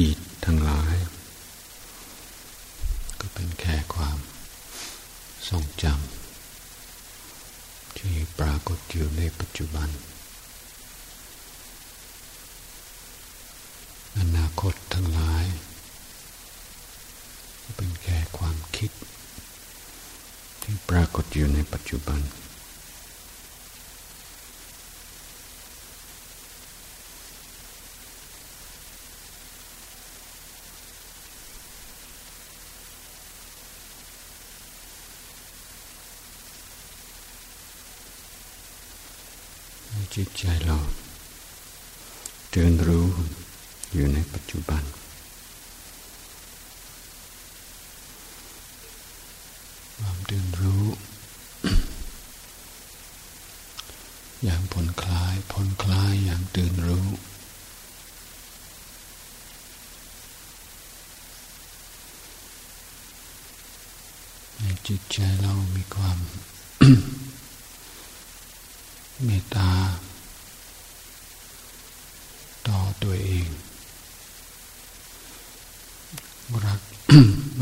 ดีตทั้งหลาย ก็เป็นแค่ความทรงจำที่ปรากฏอยู่ในปัจจุบัน อนาคตทั้งหลาย ก็เป็นแค่ความคิด ที่ปรากฏอยู่ในปัจจุบัน จิตใจเราเตือนรู้อยู่ในปัจจุบัน ความเตือนรู้ อย่างผ่อนคลายผ่อนคลายอย่างตื่นรู้ในจิตใจเรามีความ เมตตา ต่อตัวเอง รัก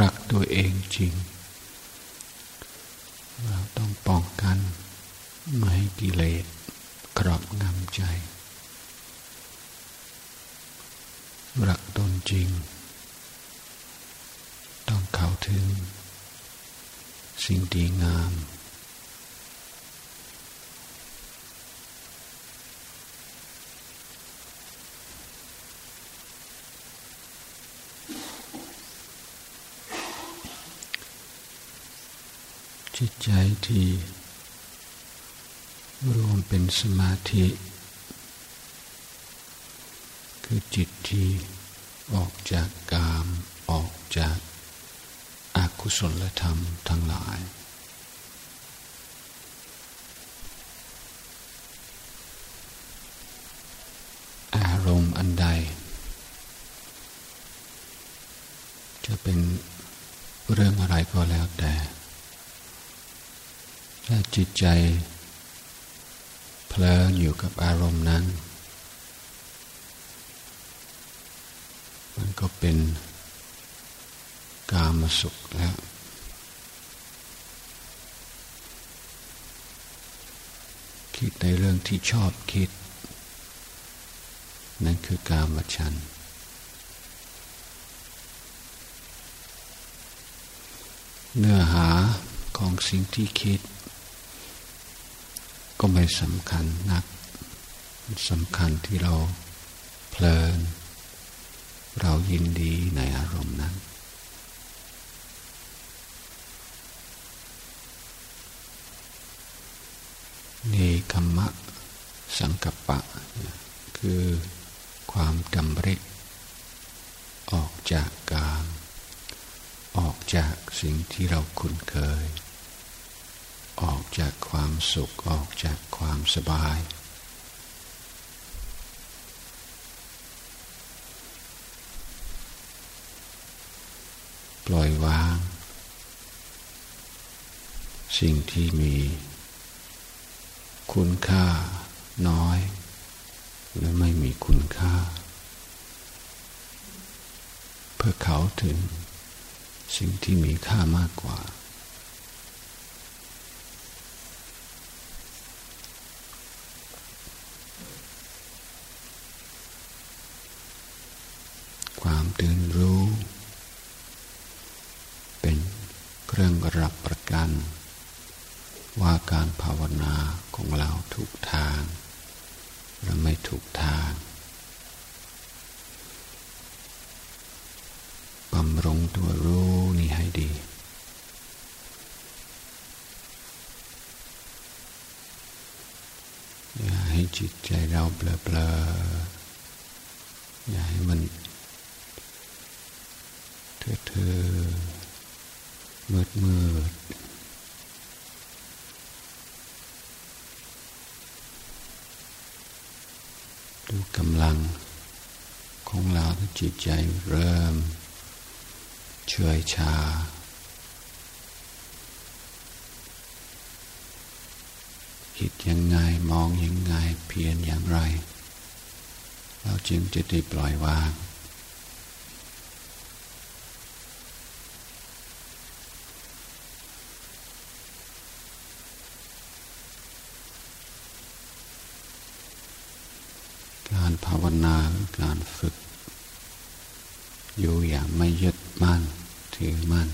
รักตัวเองจริง เราต้องป้องกัน ไม่ให้กิเลสครอบงำใจ รักตนจริง ต้องเข้าถึง สิ่งดีงามจิต ใจที่รวมเป็นสมาธิ คือจิตที่ออกจากกามออกจากอากุศลธรรมทั้งหลาย อารมณ์อันใด จะเป็นเรื่องอะไรก็แล้วแต่ ถ้าจิตใจเพลินอยู่กับอารมณ์นั้น มันก็เป็นกามสุขแล้วคิดในเรื่องที่ชอบคิด นั่นคือกามฉัน เนื้อหาของสิ่งที่คิด ก็ไม่สำคัญนักสำคัญที่เราเพลิน เรายินดีในอารมณ์นั้น นี่กรรมะสังกัปปะ คือความดำริออกจากกาม ออกจากสิ่งที่เราคุ้นเคย ออกจากความสุขออกจากความสบาย ปล่อยวาง สิ่งที่มี คุณค่าน้อยหรือไม่มีคุณค่า เพื่อเขาถึงสิ่งที่มีค่ามากกว่าความ ตื่นรู้ เป็นเครื่องรับประกัน ว่าการภาวนาของเราถูกทางหรือไม่ถูกทางบำรงตัวรู้นี่ให้ดีอย่าให้จิตใจเราเบลอๆอย่าให้มัน เธอเธอมืดมืดดูกำลัง ของเราที่จิตใจเริ่มเฉยชาคิดยังไงมองยังไงเพียรอย่างไร เราจึงจะได้ปล่อยวาง การภาวนาการฝึก อยู่อย่างไม่ยึดมั่นถือมั่น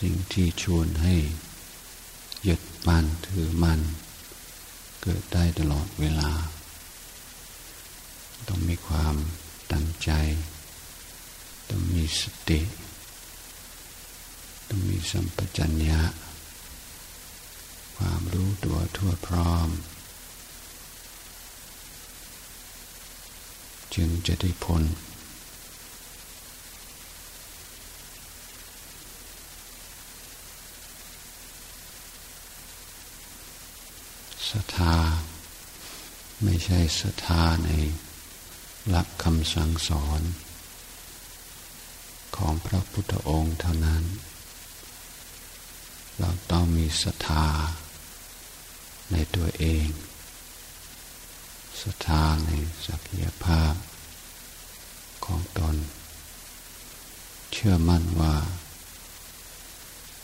สิ่งที่ชวนให้ยึดมั่นถือมั่น เกิดได้ตลอดเวลา ต้องมีความตั้งใจ ต้องมีสติ ต้องมีสัมปชัญญะ ความรู้ตัวทั่วพร้อม จึงจะได้พ้นศรัทธา ไม่ใช่ศรัทธาในหลักคำสั่งสอน ของพระพุทธองค์เท่านั้น เราต้องมีศรัทธาในตัวเอง ศรัทธาในศักยภาพของตน เชื่อมั่นว่า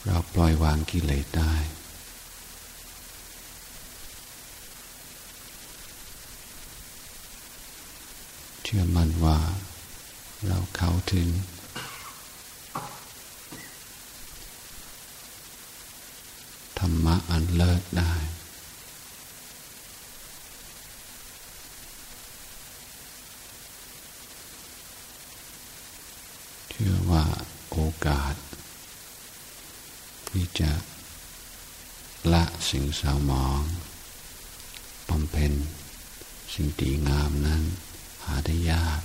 เราปล่อยวางกิเลสได้ เชื่อมั่นว่าเราเข้าถึง ธรรมะอันเลิศได้ ชื่อว่าโอกาส ที่จะละสิ่งสาวมองบำเพ็ญสิ่งดีงามนั้น หาได้ยาก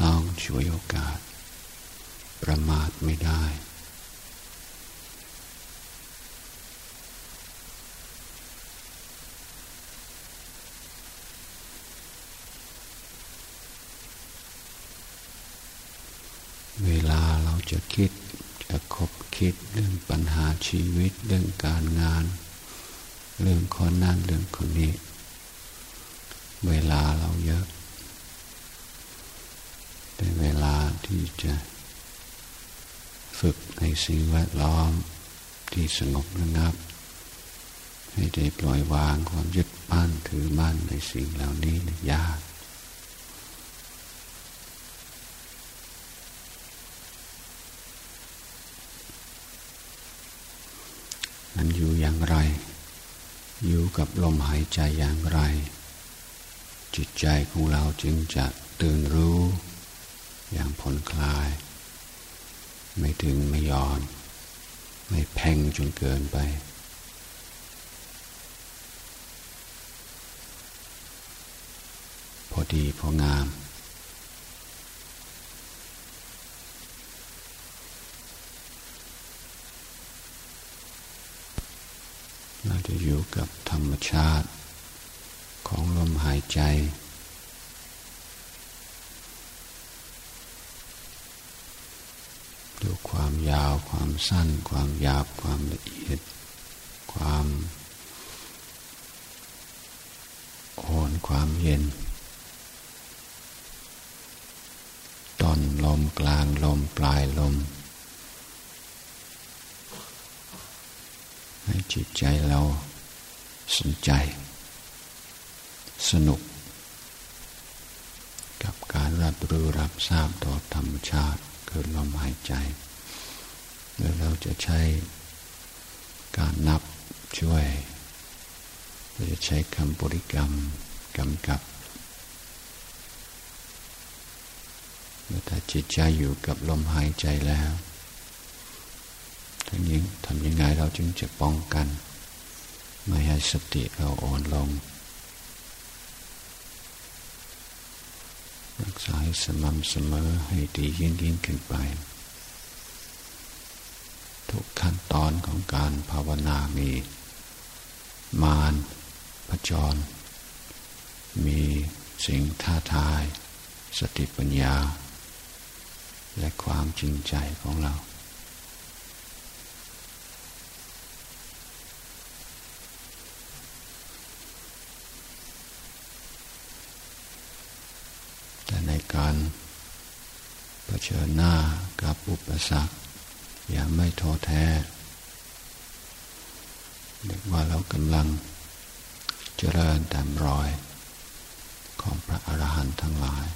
ต้องช่วยโอกาส ประมาทไม่ได้เวลาเรา จะคิดจะคบคิดเรื่องปัญหาชีวิตเรื่องการงาน เรื่องคนนั้นเรื่องคนนี้ เวลาเราเยอะแต่เวลาที่จะฝึกในสิ่งแวดล้อมที่สงบระงับ ให้ได้ปล่อยวางความยึดมั่นถือมั่นในสิ่งเหล่านี้ยาก นั้นอยู่อย่างไร อยู่กับลมหายใจอย่างไร จิตใจของเราจึงจะตื่นรู้ อย่างผ่อนคลาย ไม่ถึงไม่ย้อน ไม่แพ่งจนเกินไปพอดีพองาม เราจะอยู่กับธรรมชาติ ของลมหายใจ ดูความยาวความสั้น ความหยาบความละเอียด ความอ่อนความเย็นต้นลมกลางลมปลายลมให้ จิตใจเราสนใจ สนุก กับการรับรู้รับทราบต่อธรรมชาติเกิดลมหายใจ แล้วเราจะใช้การนับช่วยเราจะใช้คำบริกรรมกำกับเมื่อถ้าจิตใจอยู่กับลมหายใจแล้ว ทำยังทำยังไงเราจึงจะป้องกัน ไม่ให้สติเราอ่อนลง รักษาให้สม่ำเสมอให้ดียิ่งยิ่งขึ้นไป ทุกขั้นตอนของการภาวนามี มารพจร มีสิ่งท้าทาย สติปัญญา และความจริงใจของเรา การเผชิญหน้ากับอุปสรรค อย่าไม่ท้อแท้เรียกว่าเรากำลังเจริญตามรอย ของพระอรหันต์ทั้งหลาย